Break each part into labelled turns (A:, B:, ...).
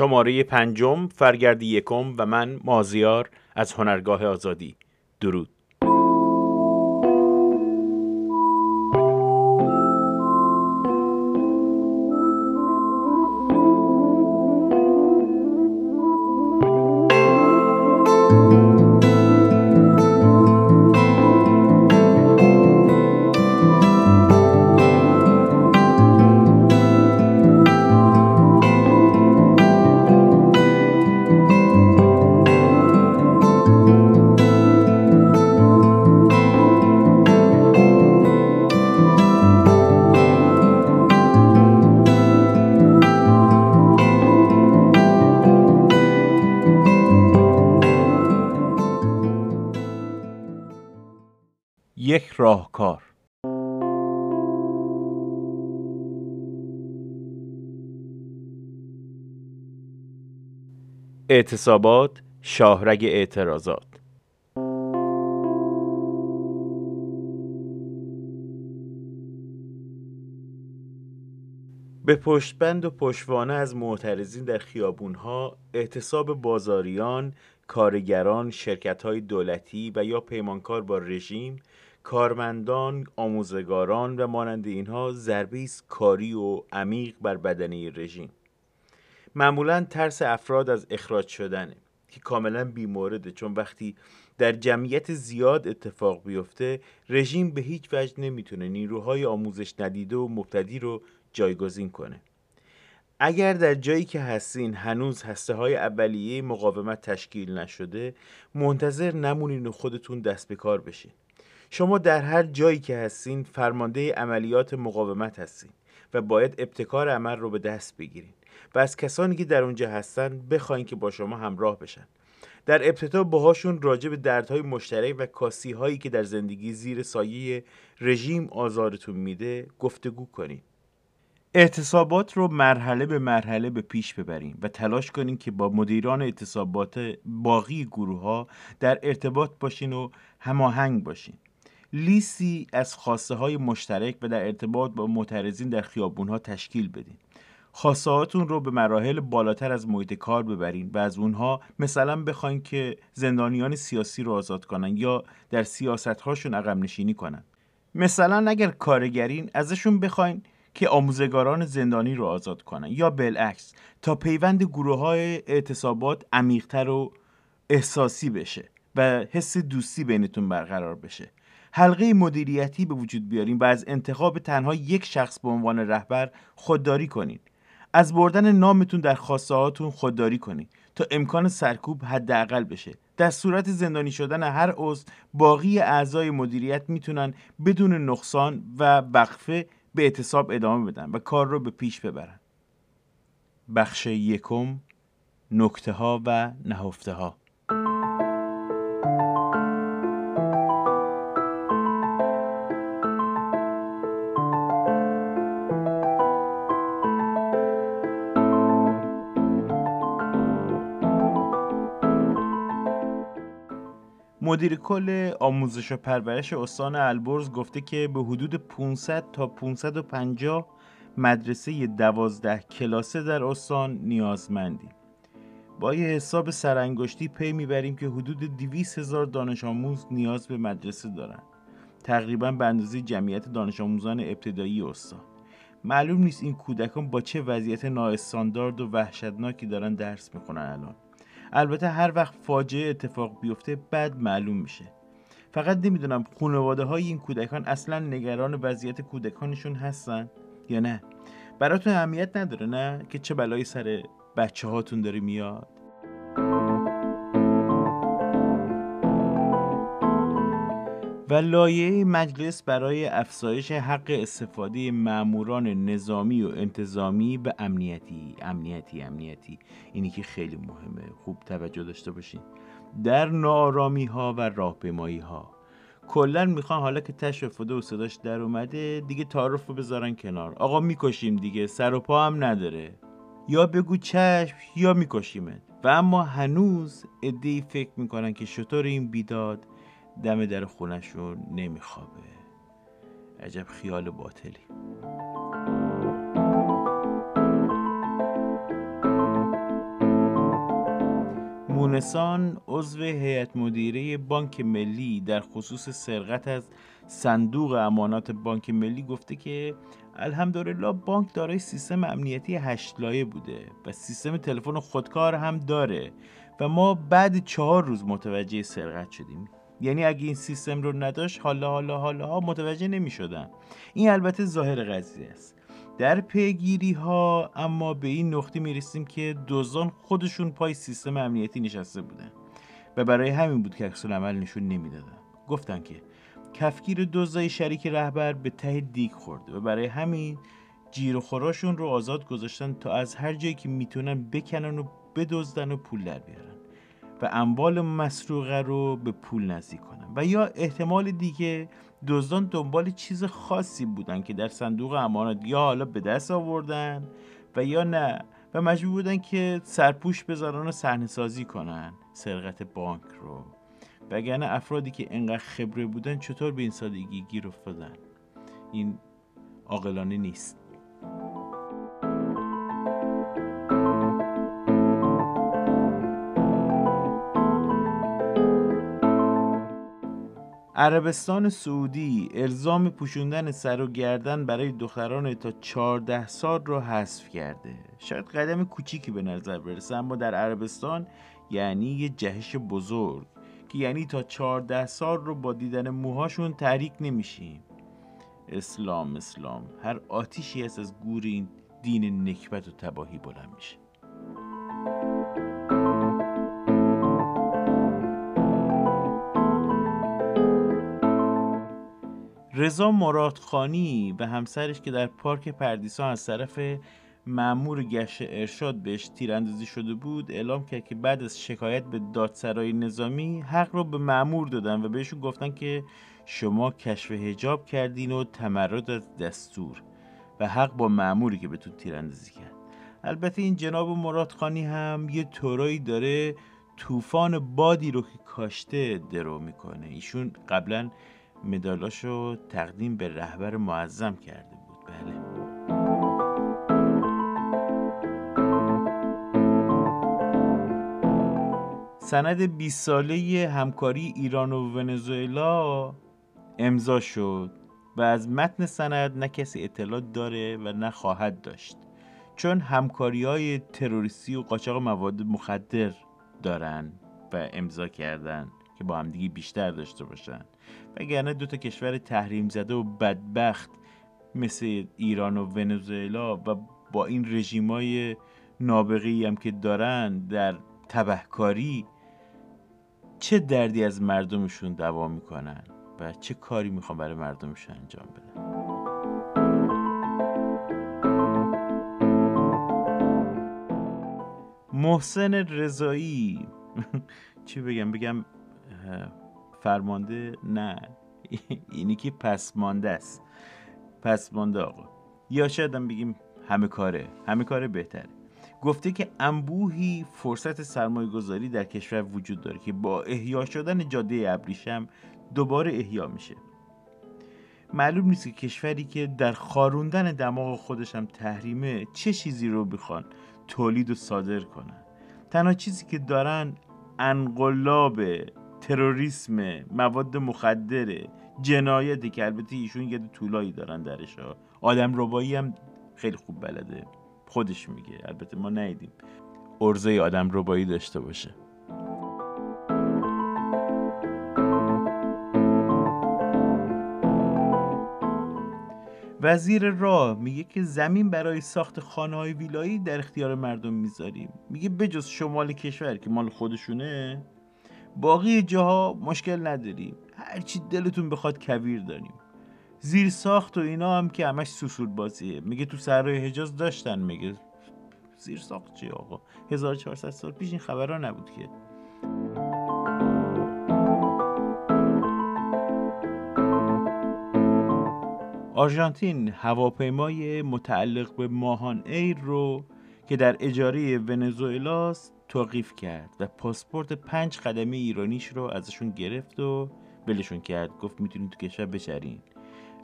A: شماره پنجم فرگردی یکم و من مازیار از هنرگاه آزادی. درود. اعتصابات شاهرگ اعتراضات. به پشتبند و پشوانه از معترضین در خیابونها اعتصاب بازاریان، کارگران، شرکت‌های دولتی و یا پیمانکار با رژیم کارمندان، آموزگاران و مانند اینها ضربه کاری و عمیق بر بدنه رژیم. معمولا ترس افراد از اخراج شدنه که کاملا بیمورده چون وقتی در جمعیت زیاد اتفاق بیفته رژیم به هیچ وجه نمی‌تونه نیروهای آموزش ندیده و مبتدی رو جایگزین کنه. اگر در جایی که هستین هنوز هسته های اولیه مقاومت تشکیل نشده منتظر نمونین و خودتون دست به کار بشین. شما در هر جایی که هستین فرمانده عملیات مقاومت هستین و باید ابتکار عمل رو به دست بگیرین. و از کسانی که در اونجا هستن بخواین که با شما همراه بشن. در ابتدا باهاشون راجع به دردهای مشترک و کاسی هایی که در زندگی زیر سایه رژیم آزارتون میده گفتگو کنین. اعتصابات رو مرحله به مرحله به پیش ببریم و تلاش کنیم که با مدیران اعتصابات باقی گروه ها در ارتباط باشین و هماهنگ باشین. لیستی از خواسته های مشترک و در ارتباط با معترضین در خیابون ها تشکیل بدین. خواسته هاتون رو به مراحل بالاتر از محیط کار ببرین و از اونها مثلا بخواین که زندانیان سیاسی رو آزاد کنن یا در سیاست هاشون عقب نشینی کنن. مثلا اگر کارگرین ازشون بخواین که آموزگاران زندانی رو آزاد کنن یا بالعکس تا پیوند گروه های اعتصابات عمیقتر و احساسی بشه و حس دوستی بینتون برقرار بشه. حلقه مدیریتی به وجود بیارین و از انتخاب تنها یک شخص به عنوان رهبر خودداری کنین. از بردن نامتون در خواسته خودداری کنین تا امکان سرکوب حداقل بشه. در صورت زندانی شدن هر عضو باقی اعضای مدیریت می‌تونن بدون نقصان و وقفه به اعتصاب ادامه بدن و کار رو به پیش ببرن. بخش یکم نکته ها و نهفته ها مدیر کل آموزش و پرورش استان البرز گفته که به حدود 500 تا 550 مدرسه 12 کلاسه در استان نیازمندیم. با یه حساب سرانگشتی پی می‌بریم که حدود 200 هزار دانش آموز نیاز به مدرسه دارن. تقریبا به اندازه جمعیت دانش آموزان ابتدایی استان. معلوم نیست این کودکان با چه وضعیت نااستاندارد و وحشتناکی دارن درس می‌خونن الان. البته هر وقت فاجعه اتفاق بیفته بعد معلوم میشه. فقط نمی‌دونم خانواده های این کودکان اصلا نگران وضعیت کودکانشون هستن یا نه. براتون اهمیت نداره نه؟ که چه بلایی سر بچه هاتون داره میاد. و لایه مجلس برای افزایش حق استفاده معموران نظامی و انتظامی به امنیتی امنیتی امنیتی. اینی که خیلی مهمه. خوب توجه داشته باشین. در نارامی ها و راهپیمایی ها کلا می‌خوان حالا که تشرفده و صداش در اومده دیگه تعارف رو بذارن کنار. آقا می‌کشیم دیگه. سر و پا هم نداره. یا بگو چشم یا میکشیمت. و اما هنوز ادهی فکر می‌کنن که شطور این بیداد دم در خونشون نمیخوابه. عجب خیال باطلی. یونسان عضو هیئت مدیره بانک ملی در خصوص سرقت از صندوق امانات بانک ملی گفته که الحمدلله بانک دارای سیستم امنیتی هشت لایه بوده و سیستم تلفن خودکار هم داره و ما بعد چهار روز متوجه سرقت شدیم. یعنی اگه این سیستم رو نداشت حالا حالا حالا ها متوجه نمی شدن. این البته ظاهر قضیه است. در پیگیری ها اما به این نقطه می رسیم که دزدان خودشون پای سیستم امنیتی نشسته بودن و برای همین بود که عکس عمل نشون نمی‌دادن. گفتن که کفگیر دزدای شریک رهبر به ته دیگ خورده و برای همین جیر و خوراشون رو آزاد گذاشتن تا از هر جایی که می‌تونن بکنن و بدزدن و پول در بیارن. و اموال مسروقه رو به پول نزدیک کنن و یا احتمال دیگه دزدان دنبال چیز خاصی بودن که در صندوق امانات یا حالا به دست آوردن و یا نه. و مجبور بودن که سرپوش بذارن و صحنه سازی کنن سرقت بانک رو. وگرنه افرادی که انقدر خبره بودن چطور به این سادگی گیر افتادن؟ این عاقلانه نیست. عربستان سعودی الزام پوشوندن سر و گردن برای دختران تا 14 سال رو حذف کرده. شاید قدم کوچیکی به نظر برسه اما در عربستان یعنی یه جهش بزرگ که یعنی تا 14 سال رو با دیدن موهاشون تحریک نمیشیم. اسلام اسلام هر آتیشی هست از گور این دین نکبت و تباهی بلند میشه. رضا مرادخانی و همسرش که در پارک پردیسان از طرف معمور گشت ارشاد بهش تیراندازی شده بود اعلام کرد که بعد از شکایت به دادسرای نظامی حق رو به معمور دادن و بهشون گفتن که شما کشف هجاب کردین و تمرد از دستور و حق با معموری که بهتون تیراندازی کرد. البته این جناب مرادخانی هم یه طورایی داره طوفان بادی رو که کاشته درو می‌کنه. ایشون قبلا مدالاشو تقدیم به رهبر معظم کرده بود. بله. سند 20 ساله همکاری ایران و ونزوئلا امضا شد و از متن سند نه کسی اطلاع داره و نه خواهد داشت چون همکاری های تروریستی و قاچاق مواد مخدر دارن و امضا کردن که با همدیگه بیشتر داشته باشن. وگرنه دو تا کشور تحریم زده و بدبخت مثل ایران و ونزوئلا و با این رژیمای نابغی هم که دارن در تبهکاری چه دردی از مردمشون دوا می‌کنن و چه کاری می‌خوان برای مردمشون انجام بدن؟ محسن رضایی. چی بگم؟ بگم فرمانده نه. اینی که پسمانده است. پسمانده آقا. یا شاید هم بگیم همه کاره. همه کاره بهتره. گفته که انبوهی فرصت سرمایه گذاری در کشور وجود داره که با احیا شدن جاده ابریشم دوباره احیا میشه. معلوم نیست که کشوری که در خاروندن دماغ خودش هم تحریمه چه چیزی رو بخوان تولید و صادر کنن. تنها چیزی که دارن انقلاب تروریسم مواد مخدره جنایتی که البته ایشون یه طولایی دارن درش آدم ربایی هم خیلی خوب بلده. خودش میگه. البته ما ندیدیم. ارزه آدم ربایی داشته باشه. وزیر راه میگه که زمین برای ساخت خانه های ویلایی در اختیار مردم می‌ذاریم. میگه بجز شمال کشور که مال خودشونه باقی جاها مشکل نداریم هرچی دلتون بخواد کویر داریم. زیر ساخت و اینا هم که همش سوسول بازیه. میگه تو سرای حجاز داشتن میگه. زیر ساخت چی آقا؟ 1400 سال پیش این خبرها نبود که. آرژانتین هواپیمای متعلق به ماهان ایر رو که در اجاره ونزوئلاست توقیف کرد و پاسپورت پنج قدمی ایرانیش رو ازشون گرفت و بلشون کرد. گفت می‌تونید تو کشور بچرین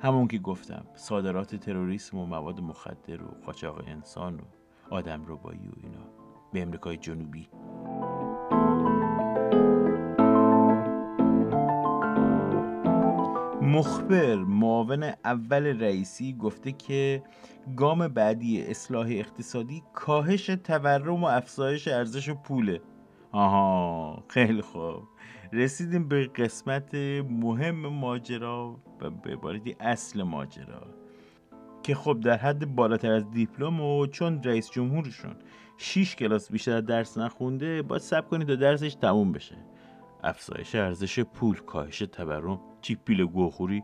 A: همون که گفتم صادرات تروریسم و مواد مخدر و قاچاق انسان و آدم ربایی و اینا. به امریکای جنوبی. مخبر معاون اول رئیسی گفته که گام بعدی اصلاح اقتصادی کاهش تورم و افزایش ارزش پوله. آها خیلی خوب. رسیدیم به قسمت مهم ماجرا و به عبارتی اصل ماجرا که خب در حد بالاتر از دیپلم و چون رئیس جمهورشون 6 کلاس بیشتر درس نخونده باید سب کنید تا درسش تموم بشه. افزایش ارزش پول کاهش تورم. چی پیل گوخوری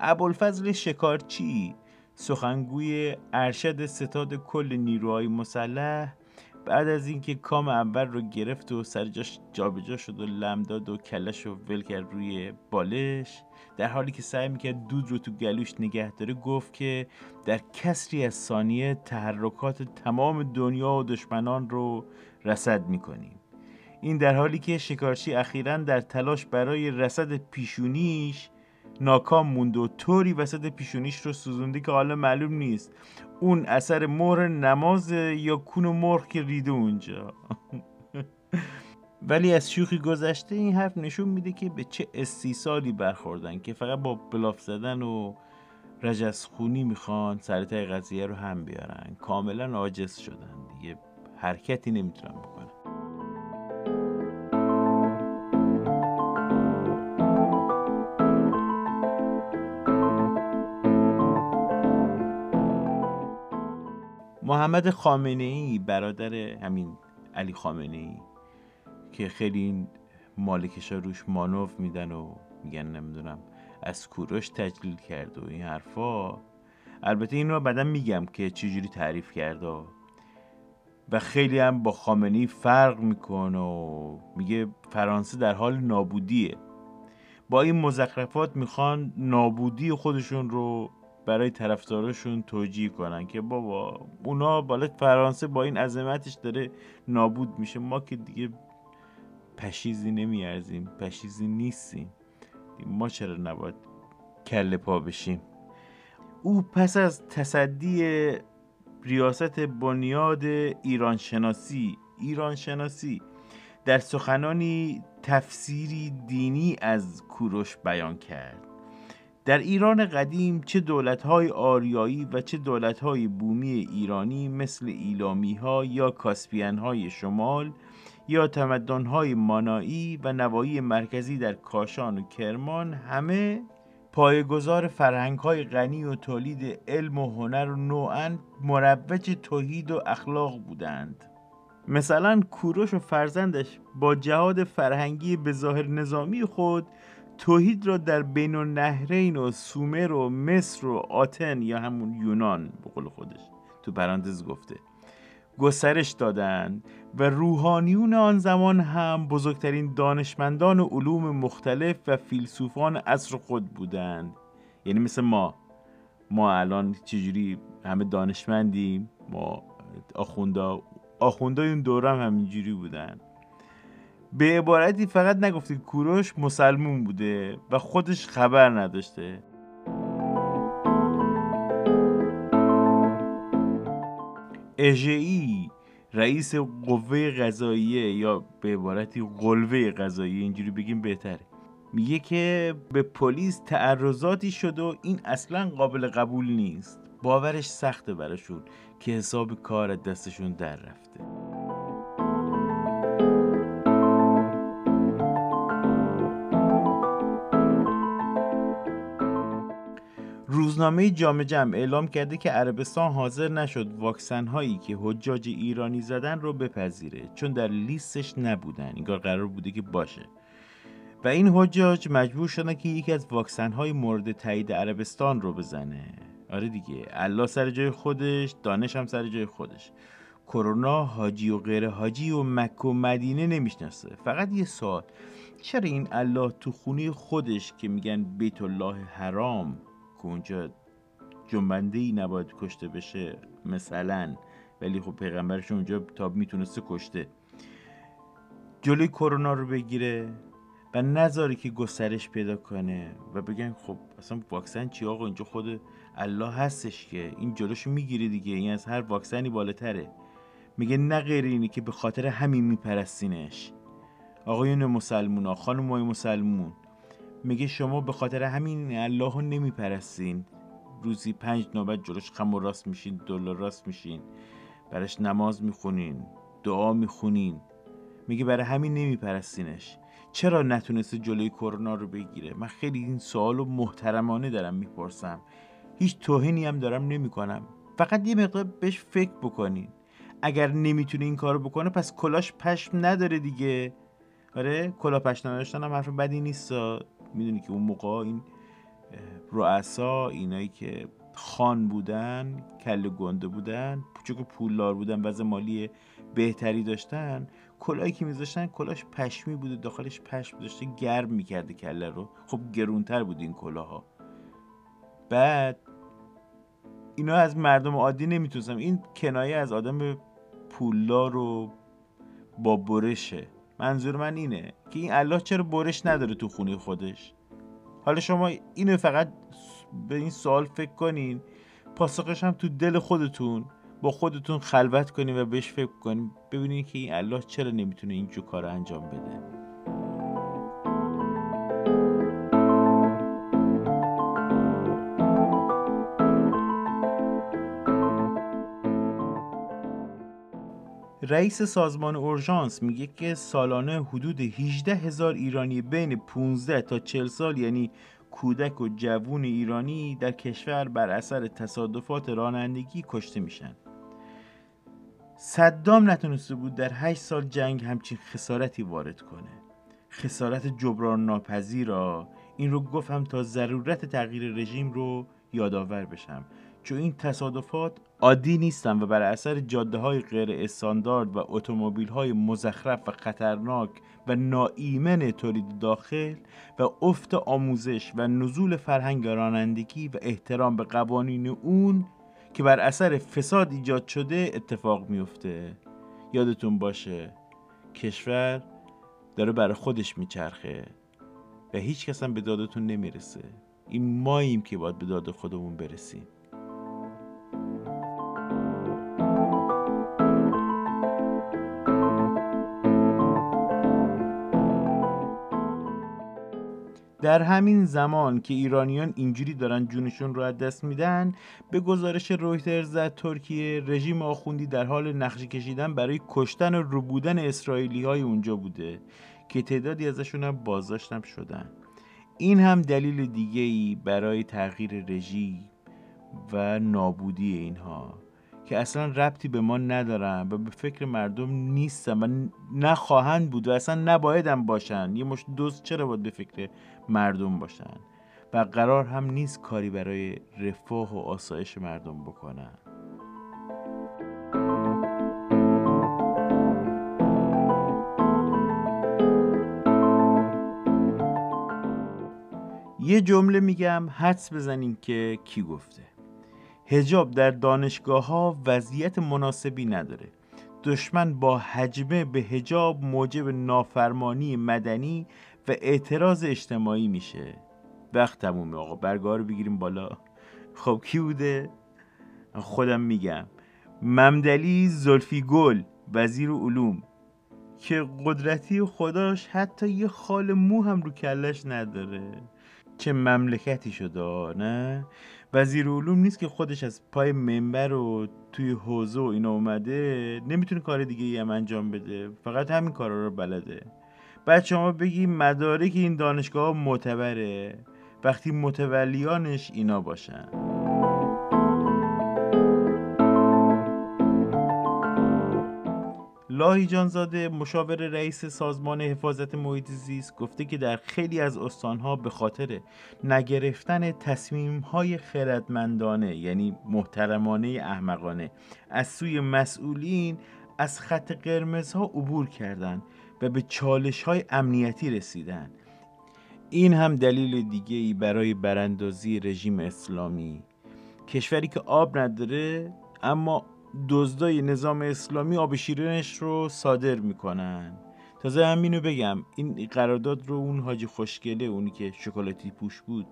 A: ابوالفضل شکارچی سخنگوی ارشد ستاد کل نیروهای مسلح بعد از اینکه کام اول رو گرفت و سر جاش جابجا شد و لم داد و کلش رو ول کرد روی بالش در حالی که سعی می‌کرد دود رو تو گلوش نگه داره گفت که در کسری از ثانیه تحرکات تمام دنیا و دشمنان رو رسد می‌کنیم. این در حالی که شکارچی اخیرا در تلاش برای رسد پیشونیش ناکام موند و طوری وسط پیشونیش رو سوزونده که حالا معلوم نیست. اون اثر مهر نماز یا کون و مرغ که ریده اونجا. ولی از شوخی گذشته این حرف نشون میده که به چه استیصالی برخوردن که فقط با بلاف زدن و رجز خونی می‌خوان سرتای قضیه رو هم بیارن. کاملا عاجز شدن. دیگه حرکتی نمی‌تونن بکنن. محمد خامنه ای برادر همین علی خامنه ای که خیلی مالکش روش مانوف میدن و میگن نمی‌دونم از کوروش تجلیل کرد و این حرفا. البته این رو بعدا میگم که چجوری تعریف کرد و و خیلی هم با خامنی فرق می‌کنه و میگه فرانسه در حال نابودیه. با این مزخرفات می‌خوان نابودی خودشون رو برای طرفداراشون توجیه کنن که بابا اونا بالا فرانسه با این عظمتش داره نابود میشه. ما که دیگه پشیزی نمیارزیم پشیزی نیستیم. ما چرا نباید کله پا بشیم؟ او پس از تصدی ریاست بنیاد ایران شناسی ایران شناسی در سخنانی تفسیری دینی از کوروش بیان کرد. در ایران قدیم چه دولت‌های آریایی و چه دولت‌های بومی ایرانی مثل ایلامی ها یا کاسپیان های شمال یا تمدن‌های مانایی و نوایی مرکزی در کاشان و کرمان همه پایگزار فرهنگ‌های غنی و تولید علم و هنر و نوعا مروج توحید و اخلاق بودند. مثلا کوروش و فرزندش با جهاد فرهنگی به ظاهر نظامی خود توحید را در بین النهرین و سومر و مصر و آتن یا همون یونان به قول خودش تو پرانتز گفته. گسترش دادند و روحانیون آن زمان هم بزرگترین دانشمندان و علوم مختلف و فیلسوفان عصر خود بودند. یعنی مثل ما. ما الان چجوری همه دانشمندیم ما آخوندا آخوندا اون دوره هم همینجوری بودن. به عبارتی فقط نگفتید کوروش مسلمون بوده و خودش خبر نداشته. اژه‌ای رئیس قوه قضاییه یا به عبارتی قلوه قضاییه اینجوری بگیم بهتره. میگه که به پلیس تعرضاتی شد و این اصلا قابل قبول نیست. باورش سخته براشون که حساب کار دستشون در رفته. روزنامه جامعه جمع اعلام کرده که عربستان حاضر نشد واکسن هایی که حجاج ایرانی زدن رو بپذیره چون در لیستش نبودن. اینگار قرار بوده که باشه. و این حجاج مجبور شدن که یکی از واکسن های مورد تایید عربستان رو بزنه. آره دیگه الله سر جای خودش دانش هم سر جای خودش. کرونا حاجی و غیر حاجی و مکه و مدینه نمی‌شناسه. فقط یه سوال. چرا این الله تو خونه خودش که میگن بیت الله حرام که اونجا جنبنده ای نباید کشته بشه مثلا ولی خب پیغمبرش اونجا تا می‌تونسته کشته. جلوی کرونا رو بگیره و نذاره که گسترش پیدا کنه و بگن خب اصلا واکسن چی آقا؟ اینجا خود الله هستش که این جلوشو می‌گیره دیگه. این از هر واکسنی بالاتره. میگه نه غیر اینه که به خاطر همین میپرستینش. آقایون مسلمون ها خانم های مسلمون میگه شما به خاطر همین الله رو نمیپرستین. روزی پنج نوبت جلوش خم و راست میشین دلار راست میشین. برش نماز می‌خونین دعا می‌خونین. میگه برای همین نمیپرستینش. چرا نتونسته جلوی کرونا رو بگیره؟ من خیلی این سوال رو محترمانه دارم می‌پرسم. هیچ توهینی هم دارم نمی‌کنم. فقط یه مقدار بهش فکر بکنین. اگر نمی‌تونه این کارو بکنه پس کلاش پشم نداره دیگه. آره کلا پشم نداشتن هم حرف بدی نیست. می‌دونی که اون موقع این رؤسا اینایی که خان بودن کل گنده بودن چون که پولدار بودن وضع مالی بهتری داشتن کلاهی که میذاشتن کلاش پشمی بوده داخلش پشم داشته گرم می‌کرده کله رو. خب گرونتر بود این کلاها. بعد اینا از مردم عادی نمی‌تونستم. این کنایه از آدم پولدار و با برشه. منظور من اینه که این الله چرا برش نداره تو خونه خودش؟ حالا شما اینو فقط به این سوال فکر کنین. پاسخش هم تو دل خودتون. با خودتون خلوت کنین و بهش فکر کنین. ببینین که این الله چرا نمی‌تونه این جو کار انجام بده. رئیس سازمان اورژانس میگه که سالانه حدود 18 هزار ایرانی بین 15 تا 40 سال یعنی کودک و جوون ایرانی در کشور بر اثر تصادفات رانندگی کشته میشن. صدام نتونسته بود در 8 سال جنگ همچین خسارتی وارد کنه. خسارت جبران ناپذیر این رو گفتم تا ضرورت تغییر رژیم رو یادآور بشم. چون این تصادفات عادی نیستن و بر اثر جاده های غیر استاندارد و اتومبیل های مزخرف و خطرناک و ناایمن تولید داخل و افت آموزش و نزول فرهنگ رانندگی و احترام به قوانین اون که بر اثر فساد ایجاد شده اتفاق میفته یادتون باشه کشور داره برای خودش میچرخه و هیچ کس هم به دادتون نمی‌رسه. این ماییم که باید به داد خودمون برسیم. در همین زمان که ایرانیان اینجوری دارن جونشون رو از دست میدن به گزارش رویترز در ترکیه رژیم آخوندی در حال نقشه کشیدن برای کشتن و روبودن اسرائیلی های اونجا بوده که تعدادی ازشون هم بازداشتم شدن. این هم دلیل دیگه ای برای تغییر رژیم و نابودی اینها که اصلا ربطی به ما ندارن و به فکر مردم نیستن و نخواهند بود و اصلا نبایدم باشن. یه مش دوست چرا باید به فکر مردم باشن و قرار هم نیست کاری برای رفاه و آسایش مردم بکنن. یه جمله میگم حدس بزنین که کی گفته. هجاب در دانشگاه ها وضعیت مناسبی نداره. دشمن با حجمه به هجاب موجب نافرمانی مدنی و اعتراض اجتماعی میشه. وقت تمومه آقا برگاه رو بگیریم بالا. خب کی بوده؟ خودم میگم. ممدلی زلفی گل وزیر علوم که قدرتی خداش حتی یه خال مو هم رو کلش نداره. چه مملکتی شده نه؟ وزیر علوم نیست که خودش از پای منبر و توی حوزه و اینا اومده نمی‌تونه کار دیگه ای هم انجام بده. فقط همین کارا رو بلده. بعد شما بگی مدارک این دانشگاه معتبره. وقتی متولیانش اینا باشن. لاهی جانزاده مشاور رئیس سازمان حفاظت محیط زیست گفته که در خیلی از استانها به خاطر نگرفتن تصمیمهای خردمندانه یعنی محترمانه احمقانه از سوی مسئولین از خط قرمزها عبور کردند. و به چالش های امنیتی رسیدن. این هم دلیل دیگه ای برای براندازی رژیم اسلامی. کشوری که آب نداره اما دزدای نظام اسلامی آب شیرینش رو صادر می‌کنن. تازه همینو بگم این قرارداد رو اون حاجی خوشگله اونی که شکلاتی پوش بود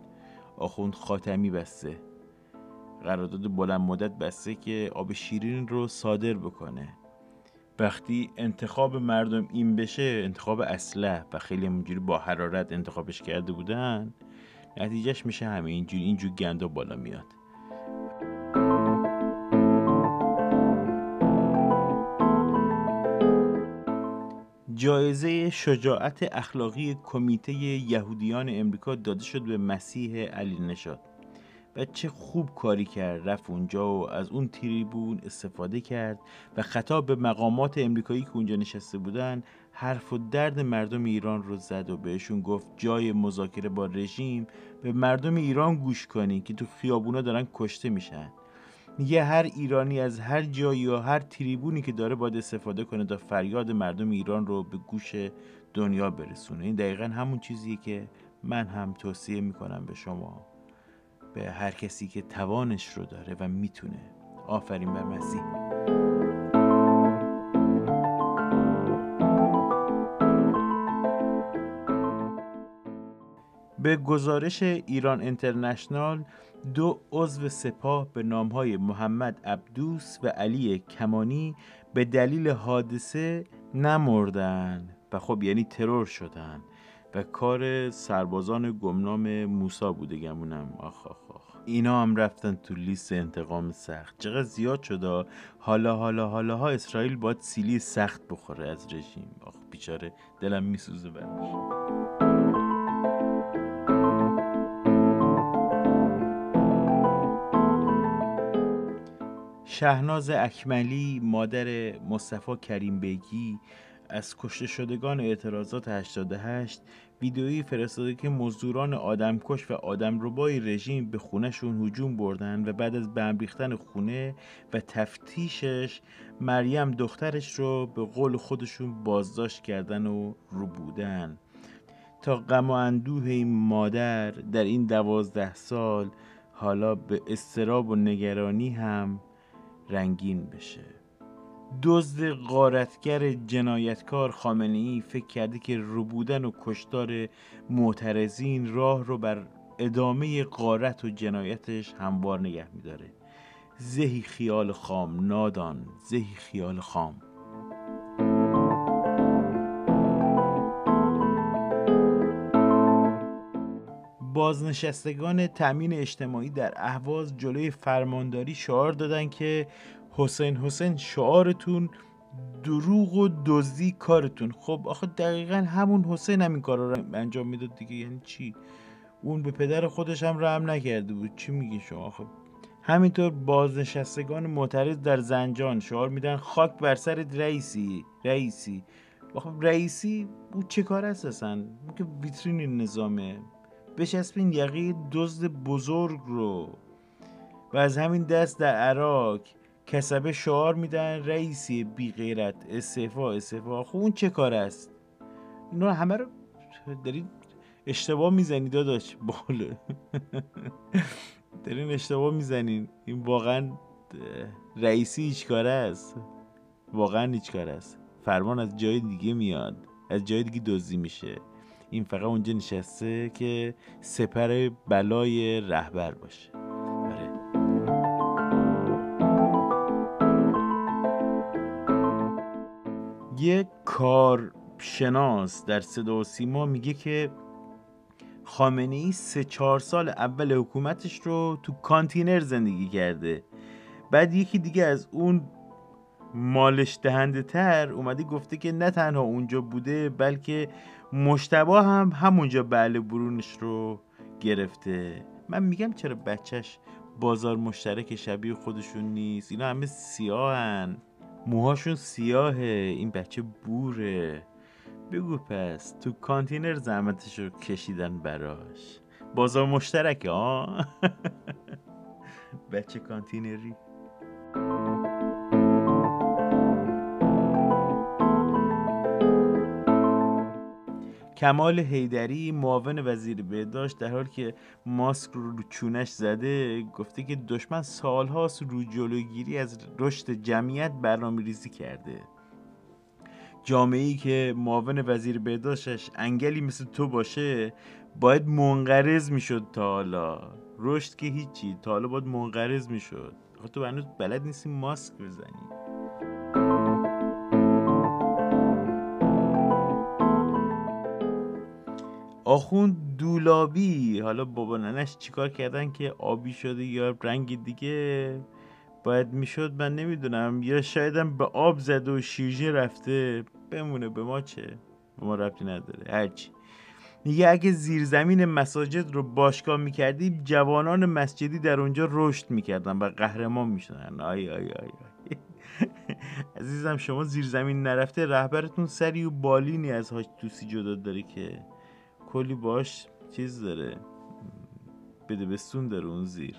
A: آخوند خاتمی بسته. قرارداد بلند مدت بسته که آب شیرین رو صادر بکنه. وقتی انتخاب مردم این بشه انتخاب اسلح و خیلی اینجوری با حرارت انتخابش کرده بودن نتیجهش میشه همه اینجوری اینجور گندا بالا میاد. جایزه شجاعت اخلاقی کمیته یهودیان امریکا داده شد به مسیح علی نشاد و چه خوب کاری کرد. رفت اونجا و از اون تریبون استفاده کرد و خطاب به مقامات امریکایی که اونجا نشسته بودن حرف و درد مردم ایران رو زد و بهشون گفت جای مذاکره با رژیم به مردم ایران گوش کنین که تو خیابونا دارن کشته میشن. میگه هر ایرانی از هر جایی یا هر تریبونی که داره باید استفاده کنه تا فریاد مردم ایران رو به گوش دنیا برسونه. این دقیقا همون چیزیه که من هم توصیه می‌کنم به شما. به هر کسی که توانش رو داره و می‌تونه. آفرین بر مسیح. به گزارش ایران انترنشنال دو عضو سپاه به نامهای محمد عبدوس و علی کمانی به دلیل حادثه نمردن و خب یعنی ترور شدن و کار سربازان گمنام موسا بوده گمونم. آخ آخ. اینا هم رفتن تو لیست انتقام سخت. چقدر زیاد شده حالا حالا حالا ها اسرائیل باید سیلی سخت بخوره از رژیم. آخ بیچاره دلم میسوزه براش. شهناز اکملی مادر مصطفی کریم بیگی از کشته شدگان اعتراضات 88 ویدئویی فرستاده که مزدوران آدمکش و آدمربای رژیم به خونهشون هجوم بردن و بعد از بم ریختن خونه و تفتیشش مریم دخترش رو به قول خودشون بازداشت کردن و رو بودن. تا غم و اندوه این مادر در این دوازده سال حالا به استراب و نگرانی هم رنگین بشه. دزد غارتگر جنایتکار خامنه ای فکر کرده که روبودن و کشتار معترضین راه رو بر ادامه غارت و جنایتش هموار نگه میداره. زهی خیال خام نادان زهی خیال خام. بازنشستگان تأمین اجتماعی در اهواز جلوی فرمانداری شعار دادن که حسین حسین شعارتون دروغ و دزدی کارتون. خب آخه دقیقا همون حسین همین کارا رو انجام می‌داد دیگه. یعنی چی؟ اون به پدر خودش هم رحم نکرده بود. چی میگی شما؟ خب همینطور بازنشستگان معترض در زنجان شعار میدن خاک بر سر رئیسی رئیسی. خب رئیسی او چه کار است اصلا؟ که ویترین نظامه. بچسبین یقه دزد بزرگ رو. و از همین دست در عراق کسبه شعار میدن رئیسی بی غیرت استعفا استعفا. خب اون چه کار است؟ اینا همه رو دارین اشتباه می‌زنید داداش. بال دارین اشتباه می‌زنین. این واقعا رئیسی هیچ کاره است. واقعا هیچ کار است. فرمان از جای دیگه میاد. از جای دیگه دزدی میشه. این فقط اونجا نشسته که سپر بلای رهبر باشه. یه کارشناس در صدا و سیما میگه که خامنه ای سه چهار سال اول حکومتش رو تو کانتینر زندگی کرده. بعد یکی دیگه از اون مالش دهنده تر اومده گفته که نه تنها اونجا بوده بلکه مشتبه هم همونجا بله برونش رو گرفته. من میگم چرا بچهش بازار مشترک شبیه خودشون نیست؟ اینا همه سیاهن. موهاشون سیاهه این بچه بوره. بگو پس تو کانتینر زحمتش رو کشیدن براش. بازار مشترک ها بچه کانتینری. کمال هیدری معاون وزیر بهداشت در حالی که ماسک رو رو چونش زده گفته که دشمن سالهاست رو جلوگیری از رشد جمعیت برنامه ریزی کرده. جامعه ای که معاون وزیر بهداشتش انگلی مثل تو باشه باید منقرض می‌شد تا حالا. رشد که هیچی تا حالا باید منقرض می‌شد. تو هنوز بلد نیستی ماسک بزنی. آخوند دولابی حالا بابا ننش چیکار کردن که آبی شده یا رنگ دیگه؟ باید می‌شد من نمی‌دونم. یا شایدم به آب زده و شیرجه رفته. بمونه به ما چه؟ به ما ربطی نداره. هرچی. میگه اگه زیرزمین مساجد رو باشگاه می‌کردیم جوانان مسجدی در اونجا رشد می‌کردن و قهرمان می‌شدن. آی آی آی, آی. عزیزم شما زیرزمین نرفته رهبرتون سری و بالینی از هاش توسی جدا داره که کلی باش چیز داره. بده بستون داره اون زیر.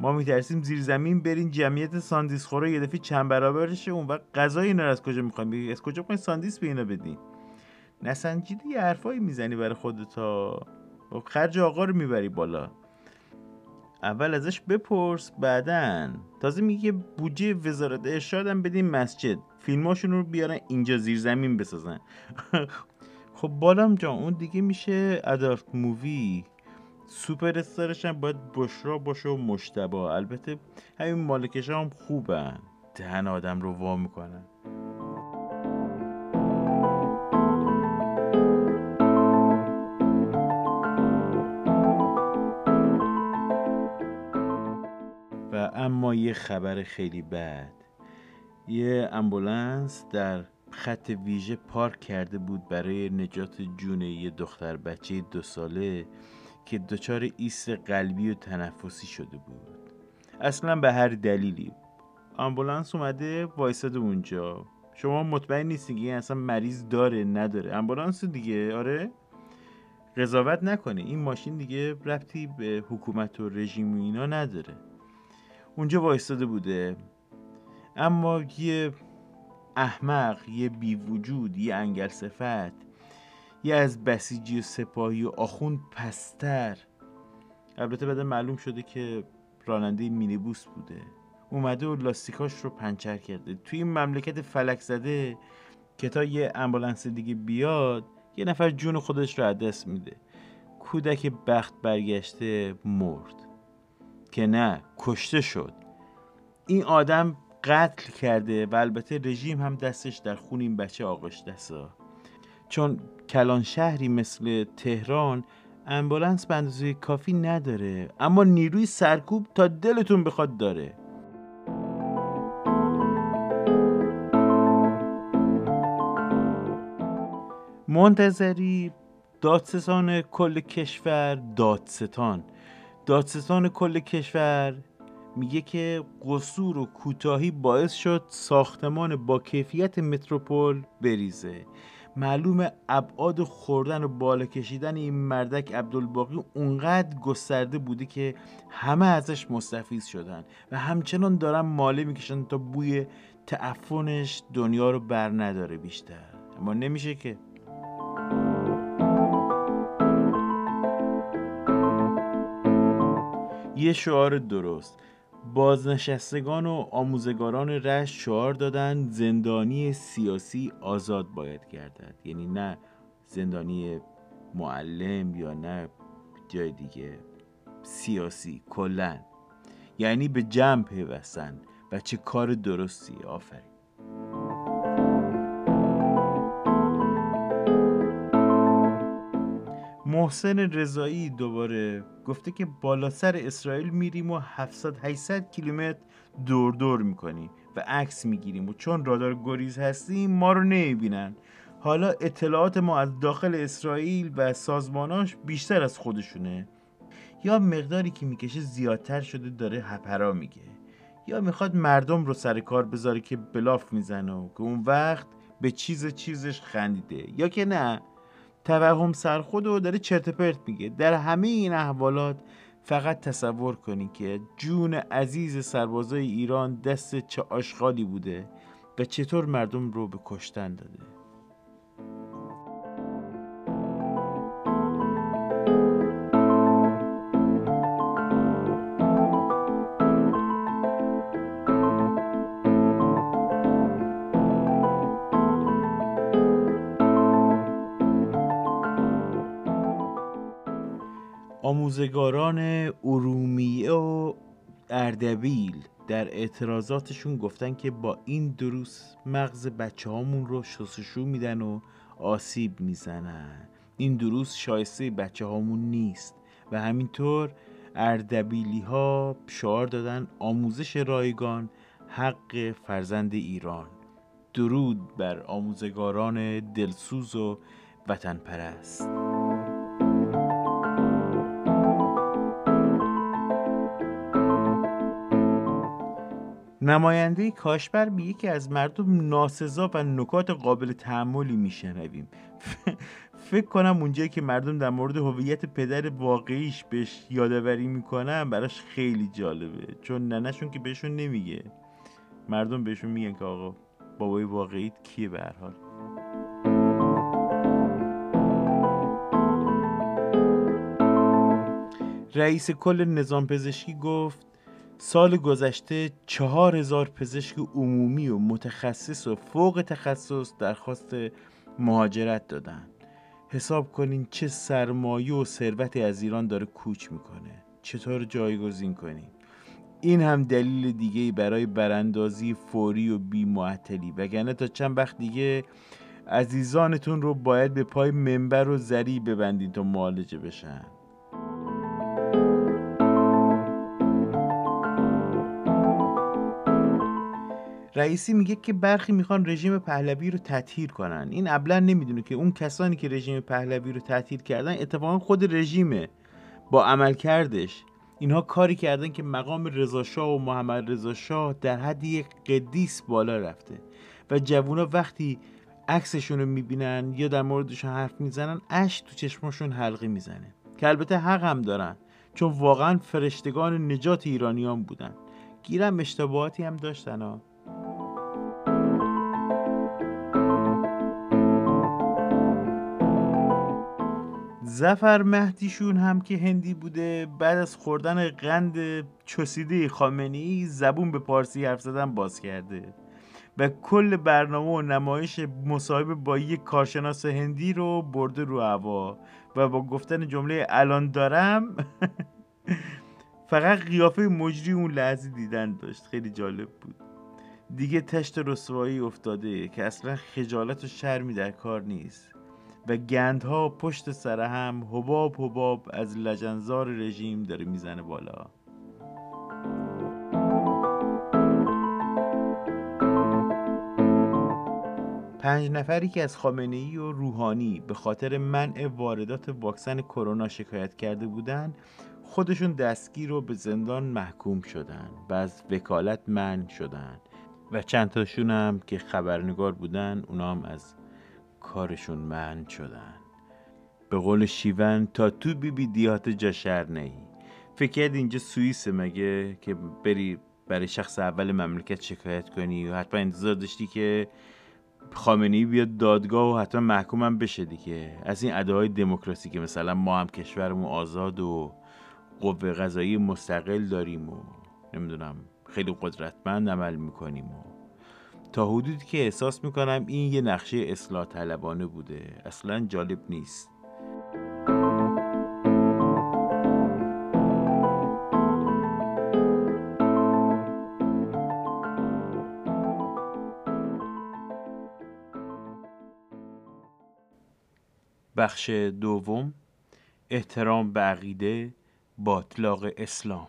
A: ما میترسیم زیر زمین برین جمعیت ساندیس خوره یه دفعه چند برابرشه. اون وقت غذای اینا از کجا می‌خوایم از کجا می‌خواین ساندیس به اینا بدین نسنجیدی یه حرفایی می‌زنی برای خودتا و خرج آقا رو می‌بری بالا. اول ازش بپرس بعدن تازه میگه بودجه وزارت ارشادم بدین مسجد. فیلماشون رو بیارن اینجا زیر زمین بسازن. خب بالام جان اون دیگه میشه ادارت مووی. سوپر استارش هم باید بشرا باشه و مشتبا البته همین مالکش هم خوبن. دهن آدم رو وا می‌کنن. و اما یه خبر خیلی بد. یه امبولانس در خط ویژه پارک کرده بود برای نجات جون یه دختر بچه دو ساله که دچار ایست قلبی و تنفسی شده بود. اصلا به هر دلیلی. آمبولانس اومده وایساده اونجا. شما مطمئن نیستی که اصلا مریض داره نداره. آمبولانس دیگه؟ آره. قضاوت نکنه. این ماشین دیگه ربطی به حکومت و رژیم و اینا نداره. اونجا وایستاده بوده. اما یه احمق یه بی وجود یه انگل صفت یه از بسیجی و سپاهی و آخوند پستر. البته بعد معلوم شده که راننده مینیبوس بوده. اومده و لاستیکاش رو پنچر کرده. توی این مملکت فلک زده که تا یه امبولانس دیگه بیاد یه نفر جون خودش رو دست میده. کودک بخت برگشته مرد. که نه کشته شد. این آدم قتل کرده و البته رژیم هم دستش در خون این بچه آغاش دستا چون کلان شهری مثل تهران امبولانس به اندازه کافی نداره. اما نیروی سرکوب تا دلتون بخواد داره. منتظری دادستان کل کشور دادستان. دادستان کل کشور میگه که قصور و کوتاهی باعث شد ساختمان با کیفیت متروپول بریزه. معلوم ابعاد خوردن و بالا کشیدن این مردک عبدالباقی اونقدر گسترده بوده که همه ازش مستفیض شدن و همچنان دارن ماله می‌کشن تا بوی تعفنش دنیا رو بر نداره بیشتر. اما نمیشه که. یه شعار درست. بازنشستگان و آموزگاران رشت شعار دادن زندانی سیاسی آزاد باید گردد. یعنی نه زندانی معلم یا نه جای دیگه سیاسی کلا. یعنی به جمع پیوستن. و چه کار درستی آفرین. محسن رضایی دوباره گفته که بالا سر اسرائیل میریم و 700 800 کیلومتر دور دور می‌کنیم و عکس می‌گیریم و چون رادار گریز هستیم ما رو نمی‌بینن. حالا اطلاعات ما از داخل اسرائیل و سازماناش بیشتر از خودشونه. یا مقداری که می‌کشه زیادتر شده داره هپرا میگه. یا می‌خواد مردم رو سر کار بذاره که بلاف می‌زنه و که اون وقت به چیز چیزش خندیده. یا که نه توهم سرخود و داره چرت پرت میگه. در همه این احوالات فقط تصور کنی که جون عزیز سربازای ایران دست چه آشغالی بوده و چطور مردم رو به کشتن داده. آموزگاران ارومیه و اردبیل در اعتراضاتشون گفتن که با این دروس مغز بچه هامون رو شستشو میدن و آسیب می‌زنن. این دروس شایسته بچه هامون نیست و همینطور اردبیلی ها شعار دادن آموزش رایگان حق فرزند ایران. درود بر آموزگاران دلسوز و وطن پرست نماینده کاشبر میگه که از مردم ناسزا و نکات قابل تحملی میشنویم. فکر کنم اونجایی که مردم در مورد هویت پدر واقعیش بهش یادآوری می‌کنن براش خیلی جالبه. چون ننشون که بهشون نمیگه. مردم بهشون میگن که آقا بابای واقعیت کیه به هر حال؟ رئیس کل نظام پزشکی گفت سال گذشته چهار هزار پزشک عمومی و متخصص و فوق تخصص درخواست مهاجرت دادن. حساب کنین چه سرمایه و ثروتی از ایران داره کوچ می‌کنه. چطور جایگزین کنیم این هم دلیل دیگه برای براندازی فوری و بی معطلی وگرنه تا چند وقت دیگه عزیزانتون رو باید به پای منبر و زری ببندین تا معالجه بشن. رئیسی میگه که برخی می‌خوان رژیم پهلوی رو تطهیر کنن. این ابلا نمی‌دونه که اون کسانی که رژیم پهلوی رو تطهیر کردن اتفاقا خود رژیمه. با عمل کردش. اینها کاری کردن که مقام رضاشاه و محمد رضاشاه در حد یک قدیس بالا رفته. و جوونا وقتی عکسشون رو می‌بینن یا در موردشون حرف می‌زنن اش تو چشماشون حلقی می‌زنه. که البته حق هم دارن چون واقعا فرشتگان نجات ایرانیان بودن. گیرم اشتباهاتی هم داشتن ها. زفر مهدیشون هم که هندی بوده بعد از خوردن قند چسیده خامنی زبون به پارسی حرف زدن باز کرده. و کل برنامه و نمایش مصاحبه با یک کارشناس هندی رو برده رو هوا. و با گفتن جمله الان دارم فقط قیافه مجری اون لحظه دیدن داشت. خیلی جالب بود. دیگه تشت رسوایی افتاده که اصلا خجالت و شرمی در کار نیست. و گندها پشت سر هم حباب حباب از لجنزار رژیم داره می‌زنه بالا. پنج نفری که از خامنه ای و روحانی به خاطر منع واردات واکسن کرونا شکایت کرده بودند خودشون دستگیر و به زندان محکوم شدن و از وکالت من شدن. و چند تاشون هم که خبرنگار بودن اونا هم از کارشون من شدن. به قول شیون تا تو بی بی دیات جا شهر نهی. فکر کرد اینجا سوئیس مگه که بری برای شخص اول مملکت شکایت کنی؟ و حتما انتظار داشتی که خامنه بیاد دادگاه و حتما محکومم بشه دیگه. از این ادعای دموکراسی که مثلا ما هم کشورمون آزاد و قوه قضایی مستقل داریم و نمی‌دونم خیلی قدرتمند عمل می‌کنیم و تا حدودی که احساس می‌کنم این یه نقشه اصلاح طلبانه بوده. اصلا جالب نیست. بخش دوم احترام به عقیده با اسلام.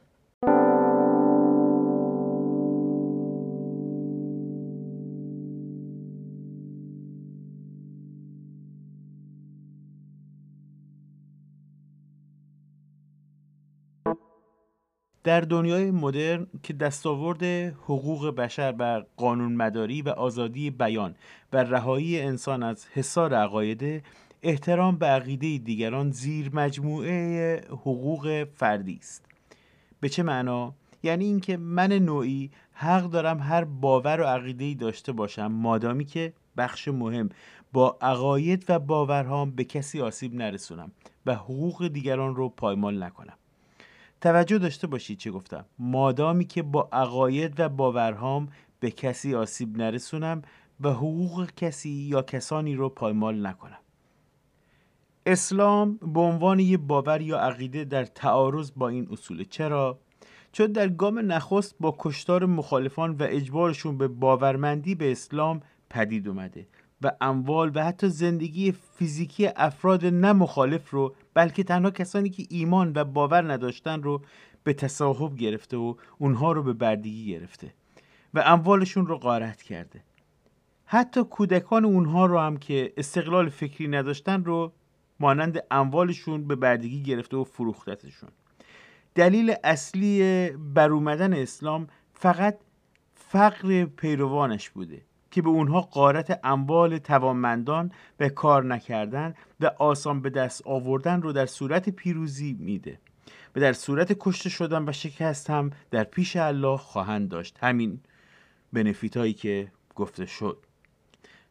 A: در دنیای مدرن که دستاورد حقوق بشر بر قانون مداری و آزادی بیان و رهایی انسان از حصار عقایده احترام به عقیده دیگران زیر مجموعه حقوق فردی است. به چه معنا؟ یعنی اینکه من نوعی حق دارم هر باور و عقیده داشته باشم مادامی که بخش مهم با عقاید و باورهام به کسی آسیب نرسونم و حقوق دیگران رو پایمال نکنم. توجه داشته باشید چه گفتم. مادامی که با عقاید و باورهام به کسی آسیب نرسونم و حقوق کسی یا کسانی رو پایمال نکنم. اسلام به عنوان یه باور یا عقیده در تعارض با این اصوله. چرا؟ چون در گام نخست با کشتار مخالفان و اجبارشون به باورمندی به اسلام پدید اومده و اموال و حتی زندگی فیزیکی افراد نه مخالف رو بلکه تنها کسانی که ایمان و باور نداشتن رو به تصاحب گرفته و اونها رو به بردگی گرفته و اموالشون رو غارت کرده. حتی کودکان اونها رو هم که استقلال فکری نداشتن رو مانند اموالشون به بردگی گرفته و فروختتشون. دلیل اصلی بر اسلام فقط فقر پیروانش بوده. که به اونها قارت اموال توانمندان و کار نکردن و آسان به دست آوردن رو در صورت پیروزی میده. و در صورت کشته شدن و شکست هم در پیش الله خواهند داشت. همین بنفیت هایی که گفته شد.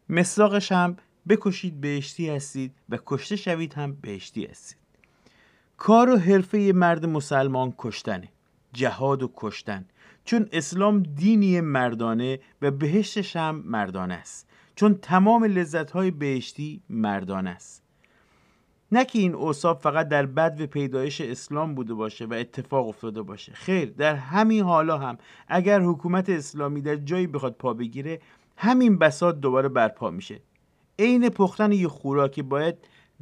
A: مصداقش هم بکشید بهشتی هستید و کشته شوید هم بهشتی هستید. کار و حرفه مرد مسلمان کشتنه. جهاد و کشتن. چون اسلام دینی مردانه و بهشتش هم مردانه است. چون تمام لذت های بهشتی مردانه است. نه که این اوصاف فقط در بد و پیدایش اسلام بوده باشه و اتفاق افتاده باشه. خیر در همین حالا هم اگر حکومت اسلامی در جایی بخواد پا بگیره همین بساط دوباره برپا میشه. عین پختن یه خوراکی باید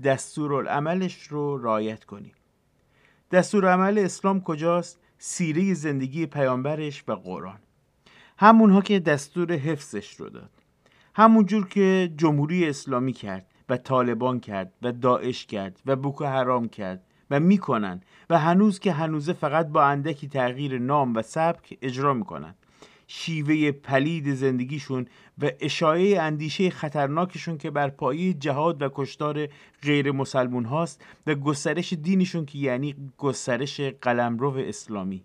A: دستورالعملش رو رعایت کنیم. دستورالعمل اسلام کجاست؟ سیره زندگی پیامبرش و قرآن. همونها که دستور حفظش رو داد. همونجور که جمهوری اسلامی کرد و طالبان کرد و داعش کرد و بوکو حرام کرد و می‌کنن و هنوز که هنوزه فقط با اندکی تغییر نام و سبک اجرا می‌کنن. شیوه پلید زندگیشون و اشاعه اندیشه خطرناکشون که بر پایه جهاد و کشتار غیر مسلمون هاست و گسترش دینشون که یعنی گسترش قلمرو اسلامی.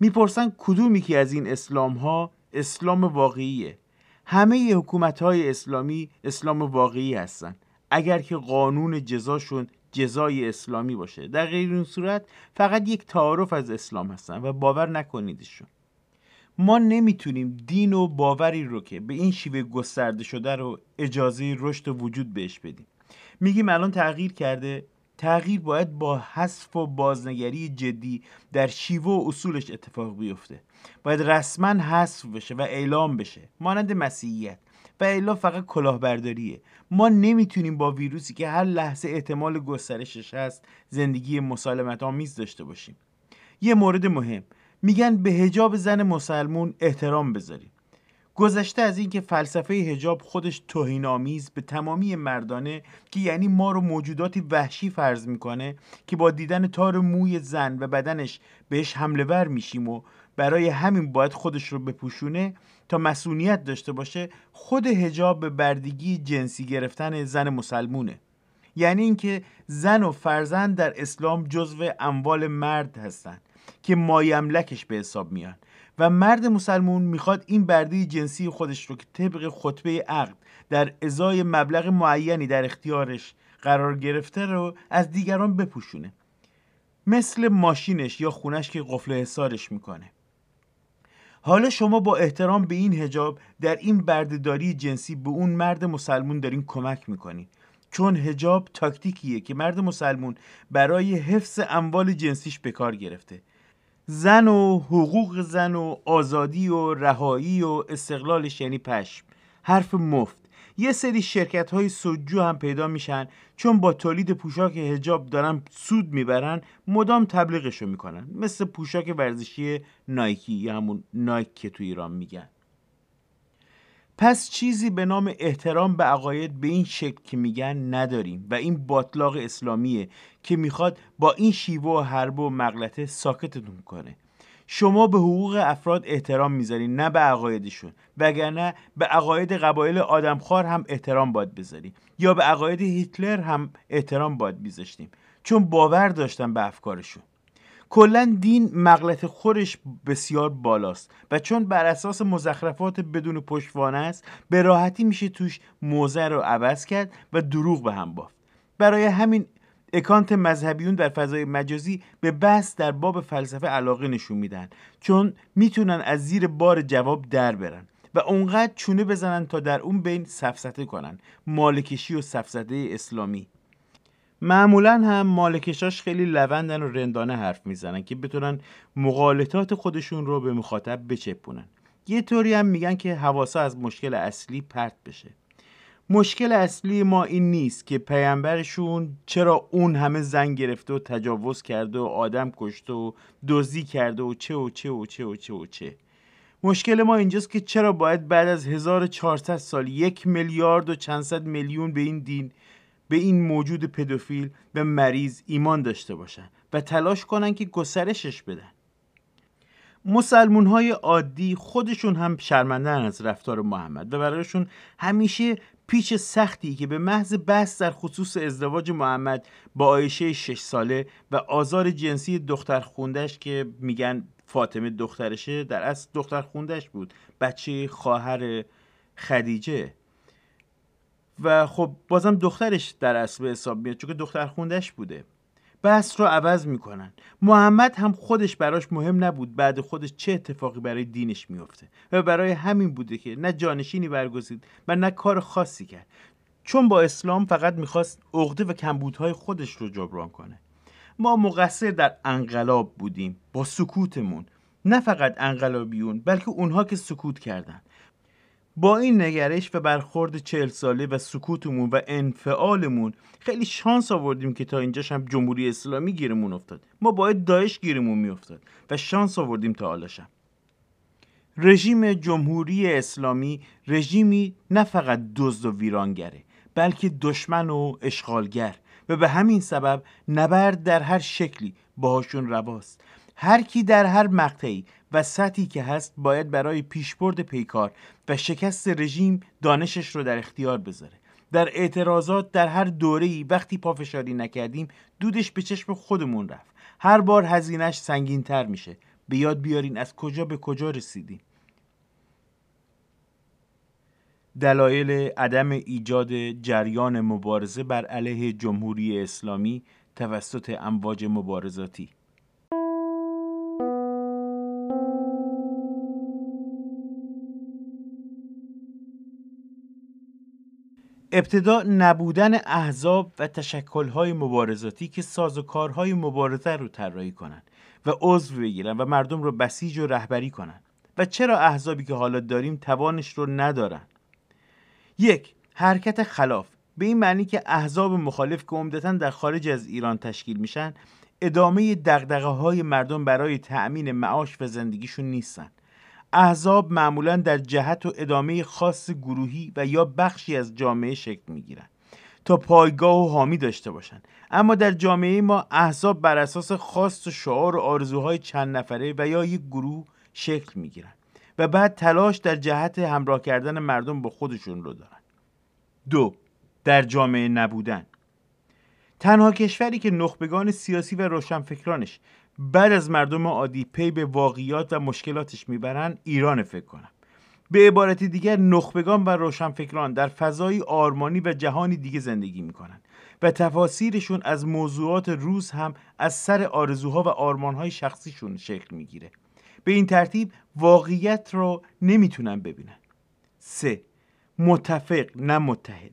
A: می‌پرسن کدومی که از این اسلام ها اسلام واقعیه؟ همه حکومت های اسلامی اسلام واقعی هستن. اگر که قانون جزاشون جزای اسلامی باشه. در غیر این صورت فقط یک تعارف از اسلام هستن و باور نکنیدشون. ما نمی‌تونیم دین و باوری رو که به این شیوه گسترده شده رو اجازه رشد و وجود بهش بدیم. میگیم الان تغییر کرده. تغییر باید با حذف و بازنگری جدی در شیوه و اصولش اتفاق بیفته. باید رسما حذف بشه و اعلام بشه. مانند مسیحیت. و الا فقط کلاهبرداریه. ما نمی‌تونیم با ویروسی که هر لحظه احتمال گسترشش هست زندگی مسالمت آمیز داشته باشیم. یه مورد مهم. میگن به هجاب زن مسلمون احترام بذاریم گذشته از اینکه فلسفه هجاب خودش توهینآمیز به تمامی مردانه که یعنی ما رو موجوداتی وحشی فرض می‌کنه که با دیدن تار موی زن و بدنش بهش حمله ور میشیم و برای همین باید خودش رو بپوشونه تا مسئولیت داشته باشه خود هجاب به بردگی جنسی گرفتن زن مسلمونه. یعنی اینکه زن و فرزند در اسلام جزو اموال مرد هستند که مایملکش به حساب میان و مرد مسلمون می‌خواد این برده جنسی خودش رو که طبق خطبه عقد در ازای مبلغ معینی در اختیارش قرار گرفته رو از دیگران بپوشونه. مثل ماشینش یا خونش که قفل حسارش می‌کنه. حالا شما با احترام به این هجاب در این بردهداری جنسی به اون مرد مسلمون دارین کمک می‌کنین. چون هجاب تاکتیکیه که مرد مسلمون برای حفظ اموال جنسیش به کار گرفته. زن و حقوق زن و آزادی و رهایی و استقلالش یعنی پشم. حرف مفت. یه سری شرکت های سجو هم پیدا میشن چون با تولید پوشاک هجاب دارن سود می‌برن مدام تبلیغشو می‌کنن. مثل پوشاک ورزشی نایکی یا همون نایک که تو ایران میگن. پس چیزی به نام احترام به عقاید به این شکل که میگن نداریم و این باطلاق اسلامیه که می‌خواد با این شیوه و حرب و مغلطه ساکتتون کنه. شما به حقوق افراد احترام می‌ذارین نه به عقایدشون وگرنه به عقاید قبایل آدمخوار هم احترام باید بذاریم یا به عقاید هیتلر هم احترام باید میذاشتیم. چون باور داشتن به افکارشون. کلا دین مغلط خورش بسیار بالاست و چون بر اساس مزخرفات بدون پشتوانه است به راحتی میشه توش موزه رو عوض کرد و دروغ به هم بافت. برای همین اکانت مذهبیون در فضای مجازی به بحث در باب فلسفه علاقه نشون میدن چون می‌تونن از زیر بار جواب در برن و اونقدر چونه بزنن تا در اون بین سفسته کنن. مالکشی و سفسته اسلامی. معمولا هم مالکشاش خیلی لوندن و رندانه حرف می‌زنن که بتونن مقالطات خودشون رو به مخاطب بچپونن. یه طوری هم میگن که حواسا از مشکل اصلی پرت بشه. مشکل اصلی ما این نیست که پیامبرشون چرا اون همه زن گرفته و تجاوز کرده و آدم کشته و دزدی کرده و چه و چه و چه و چه و چه. مشکل ما اینجاست که چرا باید بعد از 1400 سال یک میلیارد و چند صد میلیون به این دین به این موجود پدوفیل و مریض ایمان داشته باشن و تلاش کنن که گسترشش بدن. مسلمون های عادی خودشون هم شرمندن از رفتار محمد و برایشون همیشه پیچ سختی که به محض بحث در خصوص ازدواج محمد با آیشه شش ساله و آزار جنسی دختر خوندش که میگن فاطمه دخترشه در اصل دختر خوندش بود. بچه خواهر خدیجه. و خب بازم دخترش در اصل به حساب میاد چون دختر خوندش بوده. بحث رو عوض می‌کنن. محمد هم خودش براش مهم نبود بعد خودش چه اتفاقی برای دینش میفته و برای همین بوده که نه جانشینی برگزید و نه کار خاصی کرد. چون با اسلام فقط می‌خواست عقده و کمبودهای خودش رو جبران کنه. ما مقصر در انقلاب بودیم با سکوتمون. نه فقط انقلابیون بلکه اونها که سکوت کردن. با این نگرش و برخورد چهل ساله و سکوتمون و انفعالمون خیلی شانس آوردیم که تا اینجاش هم جمهوری اسلامی گیرمون افتاد. ما باید داعش گیرمون میافتاد و شانس آوردیم تا حالشم رژیم جمهوری اسلامی رژیمی نه فقط دزد و ویرانگره بلکه دشمن و اشغالگر و به همین سبب نبرد در هر شکلی باهاشون رواست. هر کی در هر مقطعی و سطحی که هست باید برای پیشبرد پیکار و شکست رژیم دانشش رو در اختیار بذاره. در اعتراضات در هر دوره‌ای وقتی پافشاری نکردیم دودش به چشم خودمون رفت. هر بار هزینهش سنگین تر میشه. به یاد بیارین از کجا به کجا رسیدیم. دلایل عدم ایجاد جریان مبارزه بر علیه جمهوری اسلامی توسط امواج مبارزاتی. ابتدا نبودن احزاب و تشکلهای مبارزاتی که سازوکارهای مبارزه رو طراحی کنند و عضو بگیرن و مردم رو بسیج و رهبری کنند و چرا احزابی که حالا داریم توانش رو ندارن؟ یک حرکت خلاف. به این معنی که احزاب مخالف که عمدتا در خارج از ایران تشکیل میشن ادامه دقدقه های مردم برای تأمین معاش و زندگیشون نیستن. احزاب معمولا در جهت و ادامه خاص گروهی و یا بخشی از جامعه شکل می‌گیرن تا پایگاه و حامی داشته باشند. اما در جامعه ما احزاب بر اساس خواست و شعار و آرزوهای چند نفره و یا یک گروه شکل می‌گیرن و بعد تلاش در جهت همراه کردن مردم با خودشون رو دارن دو در جامعه نبودن. تنها کشوری که نخبگان سیاسی و روشنفکرانش بعد از مردم عادی پی به واقعیات و مشکلاتش می‌برن ایران فکر کنم. به عبارت دیگر نخبگان و روشنفکران در فضای آرمانی و جهانی دیگه زندگی می‌کنن و تفاسیرشون از موضوعات روز هم از سر آرزوها و آرمانهای شخصیشون شکل می‌گیره. به این ترتیب واقعیت رو نمی‌تونن ببینن. سه متفق نه متحد.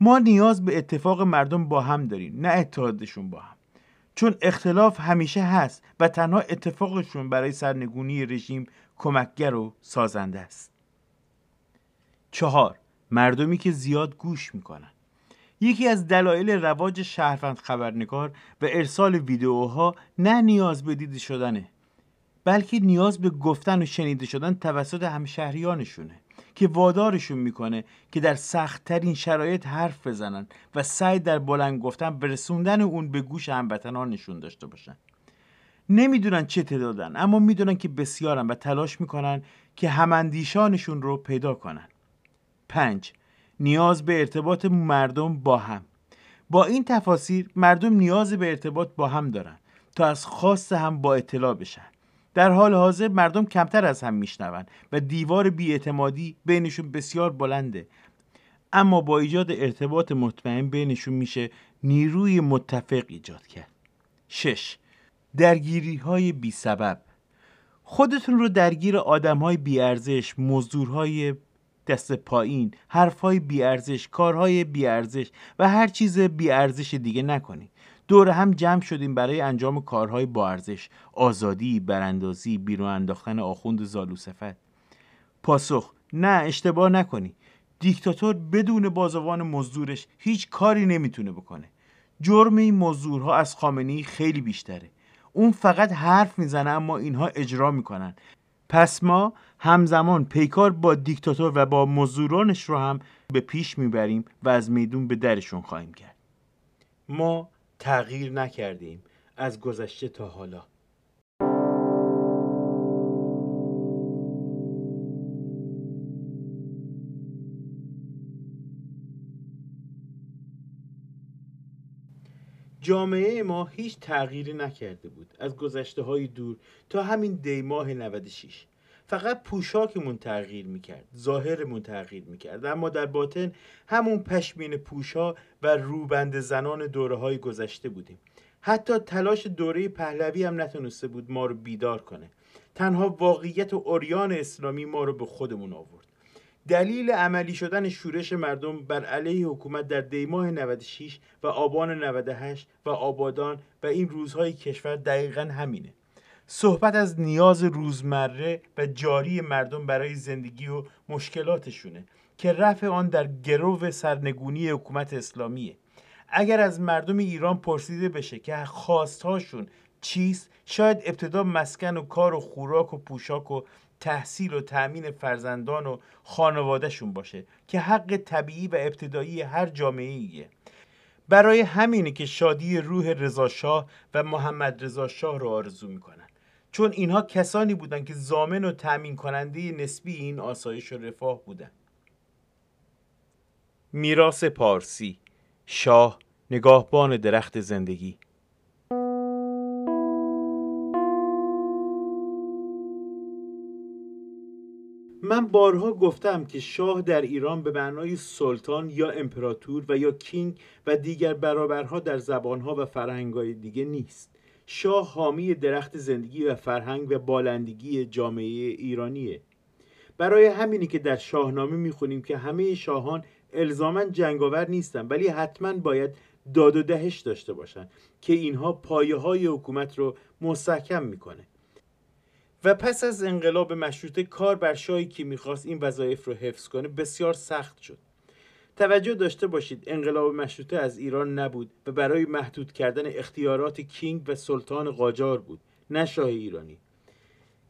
A: ما نیاز به اتفاق مردم با هم داریم نه اتحادشون با هم. چون اختلاف همیشه هست و تنها اتفاقشون برای سرنگونی رژیم کمکگر و سازنده است. چهار مردمی که زیاد گوش می‌کنن. یکی از دلایل رواج شهروند خبرنگار و ارسال ویدیوها نه نیاز به دیده شدنه بلکه نیاز به گفتن و شنیده شدن توسط همشهریانشونه. که وادارشون می‌کنه که در سختترین شرایط حرف بزنن و سعی در بلند گفتن برسوندن اون به گوش هموطنانشون داشته باشن. نمی‌دونن چه تعدادن اما می‌دونن که بسیارن و تلاش می‌کنن که هماندیشانشون رو پیدا کنن. پنج نیاز به ارتباط مردم با هم. با این تفاسیر مردم نیاز به ارتباط با هم دارن تا از خواست هم با اطلاع بشن. در حال حاضر مردم کمتر از هم میشنوند و دیوار بیاعتمادی بینشون بسیار بلنده. اما با ایجاد ارتباط مطمئن بینشون میشه نیروی متفق ایجاد کرد. 6. درگیری های بی سبب خودتون رو درگیر آدم های بیارزش مزدورهای دست پایین حرفهای بیارزش کارهای بیارزش و هر چیز بیارزش دیگه نکنید. دور هم جمع شدیم برای انجام کارهای با ارزش. آزادی براندازی بیرون انداختن آخوند زالو سفت پاسخ نه اشتباه نکنی. دیکتاتور بدون بازوان مزدورش هیچ کاری نمی‌تونه بکنه. جرم این مزدورها از خامنی خیلی بیشتره. اون فقط حرف می‌زنه اما اینها اجرا می‌کنن. پس ما همزمان پیکار با دیکتاتور و با مزدورانش رو هم به پیش می‌بریم و از میدون به درشون خواهیم کرد. ما تغییر نکردیم از گذشته تا حالا. جامعه ما هیچ تغییری نکرده بود از گذشته های دور تا همین دیماه 96 فقط پوشاکمون تغییر می‌کرد ظاهرمون تغییر می‌کرد. اما در باطن همون پشمین پوشا و روبند زنان دوره های گذشته بودیم. حتی تلاش دوره پهلوی هم نتونسته بود ما رو بیدار کنه. تنها واقعیت اوریان اسلامی ما رو به خودمون آورد. دلیل عملی شدن شورش مردم بر علیه حکومت در دیماه 96 و آبان 98 و آبادان و این روزهای کشور دقیقا همینه. صحبت از نیاز روزمره و جاری مردم برای زندگی و مشکلاتشونه که رفع آن در گرو سرنگونی حکومت اسلامیه. اگر از مردم ایران پرسیده بشه که خواستهاشون چیست شاید ابتدا مسکن و کار و خوراک و پوشاک و تحصیل و تأمین فرزندان و خانوادهشون باشه که حق طبیعی و ابتدایی هر جامعه ایه برای همینه که شادی روح رضاشاه و محمد رضا شاه رو آرزو می‌کنن چون اینها کسانی بودند که زامن و تأمین کننده نسبی این آسایش و رفاه بودند. میراث پارسی شاه نگاهبان درخت زندگی. من بارها گفتم که شاه در ایران به معنای سلطان یا امپراتور و یا کینگ و دیگر برابرها در زبانها و فرهنگهای دیگه نیست. شاه حامی درخت زندگی و فرهنگ و بالندگی جامعه ایرانیه. برای همینی که در شاهنامه می‌خونیم که همه شاهان الزاما جنگاور نیستن ولی حتما باید داد و دهش داشته باشن که اینها پایه های حکومت رو مستحکم می‌کنه. و پس از انقلاب مشروطه کار بر شاهی که می‌خواست این وظایف رو حفظ کنه بسیار سخت شد. توجه داشته باشید انقلاب مشروطه از ایران نبود و برای محدود کردن اختیارات کینگ و سلطان قاجار بود نه شاه ایرانی.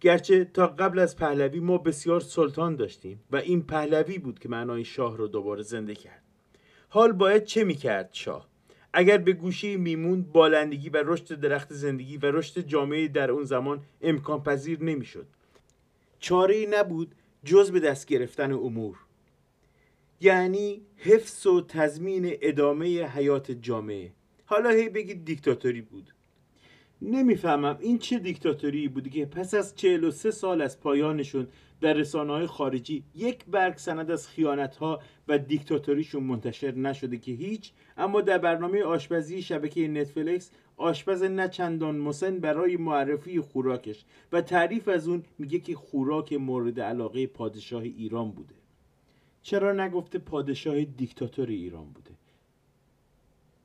A: گرچه تا قبل از پهلوی ما بسیار سلطان داشتیم و این پهلوی بود که معنای شاه رو دوباره زنده کرد. حال باید چه می‌کرد شاه؟ اگر به گوشه میمون بالندگی و رشد درخت زندگی و رشد جامعه در اون زمان امکان پذیر نمی‌شد. چاره نبود جز به دست گرفتن امور. یعنی حفظ و تضمین ادامه حیات جامعه. حالا هی بگید دیکتاتوری بود. نمی‌فهمم این چه دیکتاتوری بودی که پس از 43 سال از پایانشون در رسانه های خارجی یک برگ سند از خیانت ها و دیکتاتوریشون منتشر نشده که هیچ اما در برنامه آشپزی شبکه نتفلیکس آشپز نه چندان مسن برای معرفی خوراکش و تعریف از اون میگه که خوراک مورد علاقه پادشاه ایران بوده. چرا نگفته پادشاه دیکتاتور ایران بوده؟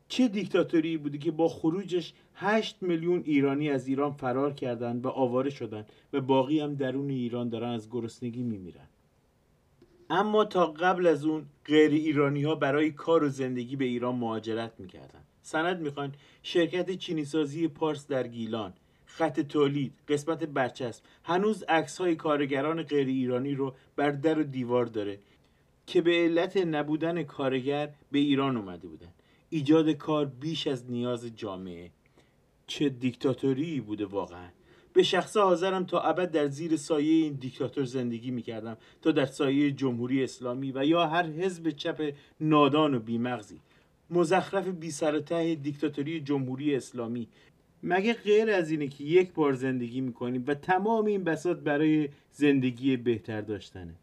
A: چه دیکتاتوری بوده که با خروجش 8 میلیون ایرانی از ایران فرار کردند و آواره شدند و باقی هم درون ایران دارن از گرسنگی میمیرن؟ اما تا قبل از اون غیر ایرانی ها برای کار و زندگی به ایران مهاجرت می‌کردن. سند می‌خواین شرکت چینی سازی پارس در گیلان خط تولید قسمت برچسب هنوز عکس های کارگران غیر ایرانی رو بر در و دیوار داره. که به علت نبودن کارگر به ایران اومده بودن. ایجاد کار بیش از نیاز جامعه. چه دیکتاتوری بوده واقعا. به شخص حاضرم تا ابد در زیر سایه این دیکتاتور زندگی می‌کردم. تا در سایه جمهوری اسلامی و یا هر حزب چپ نادان و بیمغزی. مزخرف بی سر ته دیکتاتوری جمهوری اسلامی. مگه غیر از اینه که یک بار زندگی می‌کنیم و تمام این بساط برای زندگی بهتر داشتنه؟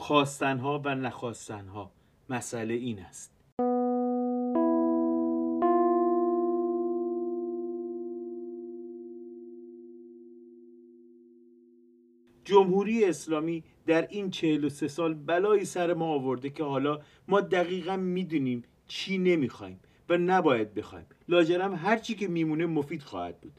A: خواستنها و نخواستنها. مسئله این است. جمهوری اسلامی در این 43 سال بلایی سر ما آورده که حالا ما دقیقا می‌دونیم چی نمی‌خوایم و نباید بخوایم. لاجرم هرچی که میمونه مفید خواهد بود.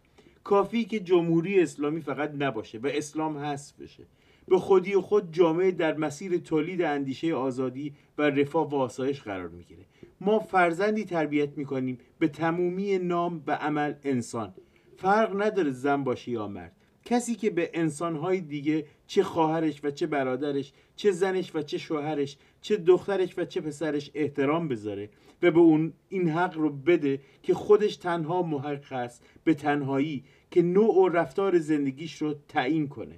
A: کافی که جمهوری اسلامی فقط نباشه و اسلام هست بشه. به خودی خود جامعه در مسیر تولید اندیشه آزادی و رفاه و آسایش قرار می‌گیره. ما فرزندی تربیت می‌کنیم به تمومی نام و عمل انسان. فرق نداره زن باشه یا مرد. کسی که به انسانهای دیگه چه خواهرش و چه برادرش چه زنش و چه شوهرش چه دخترش و چه پسرش احترام بذاره و به اون این حق رو بده که خودش تنها محق است به تنهایی که نوع و رفتار زندگیش رو تعیین کنه.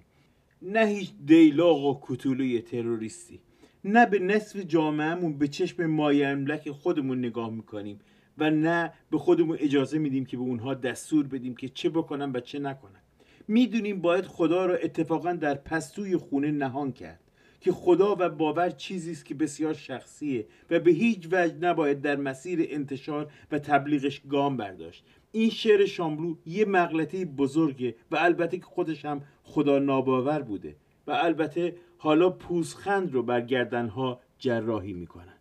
A: نه هیچ دیلاغ و کتولوی تروریستی. نه به نصف جامعهمون به چشم مایه املک خودمون نگاه می‌کنیم و نه به خودمون اجازه میدیم که به اونها دستور بدیم که چه بکنن و چه نکنن. می‌دونیم باید خدا را اتفاقا در پستوی خونه نهان کرد که خدا و باور چیزی است که بسیار شخصیه و به هیچ وجه نباید در مسیر انتشار و تبلیغش گام برداشت. این شعر شاملو یه مغلطه بزرگه و البته که خودش هم خدا ناباور بوده و البته حالا پوزخند رو بر گردنها جراحی می‌کنن.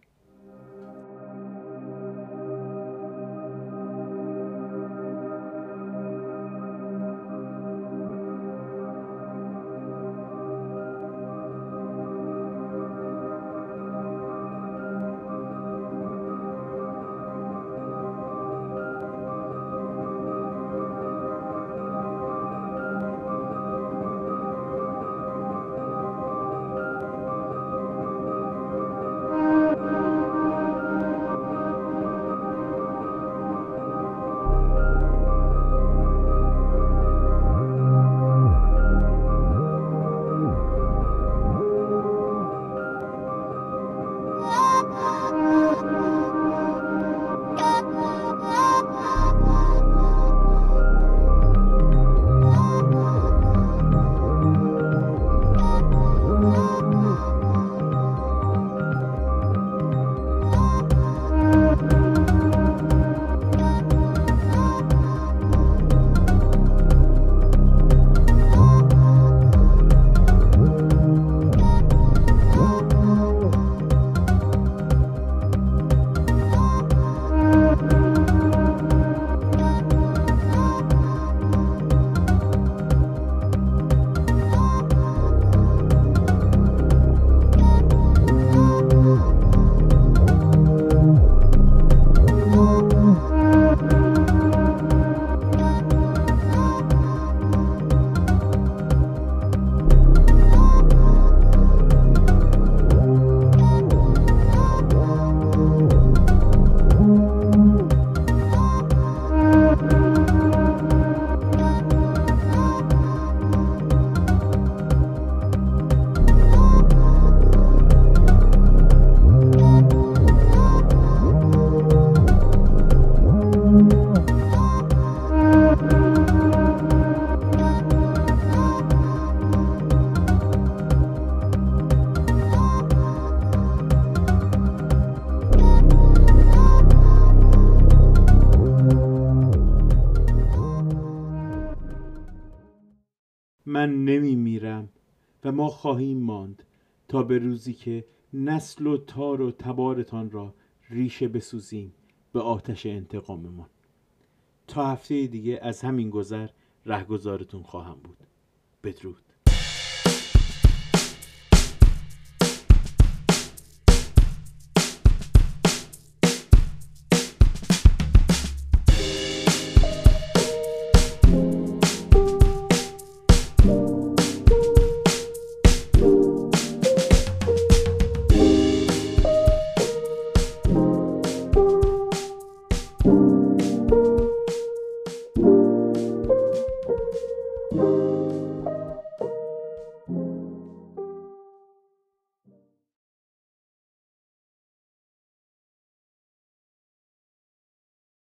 A: خواهیم ماند تا به روزی که نسل و تار و تبارتان را ریشه بسوزیم به آتش انتقاممان. تا هفته دیگه از همین گذر رهگذارتون خواهم بود. بدرود.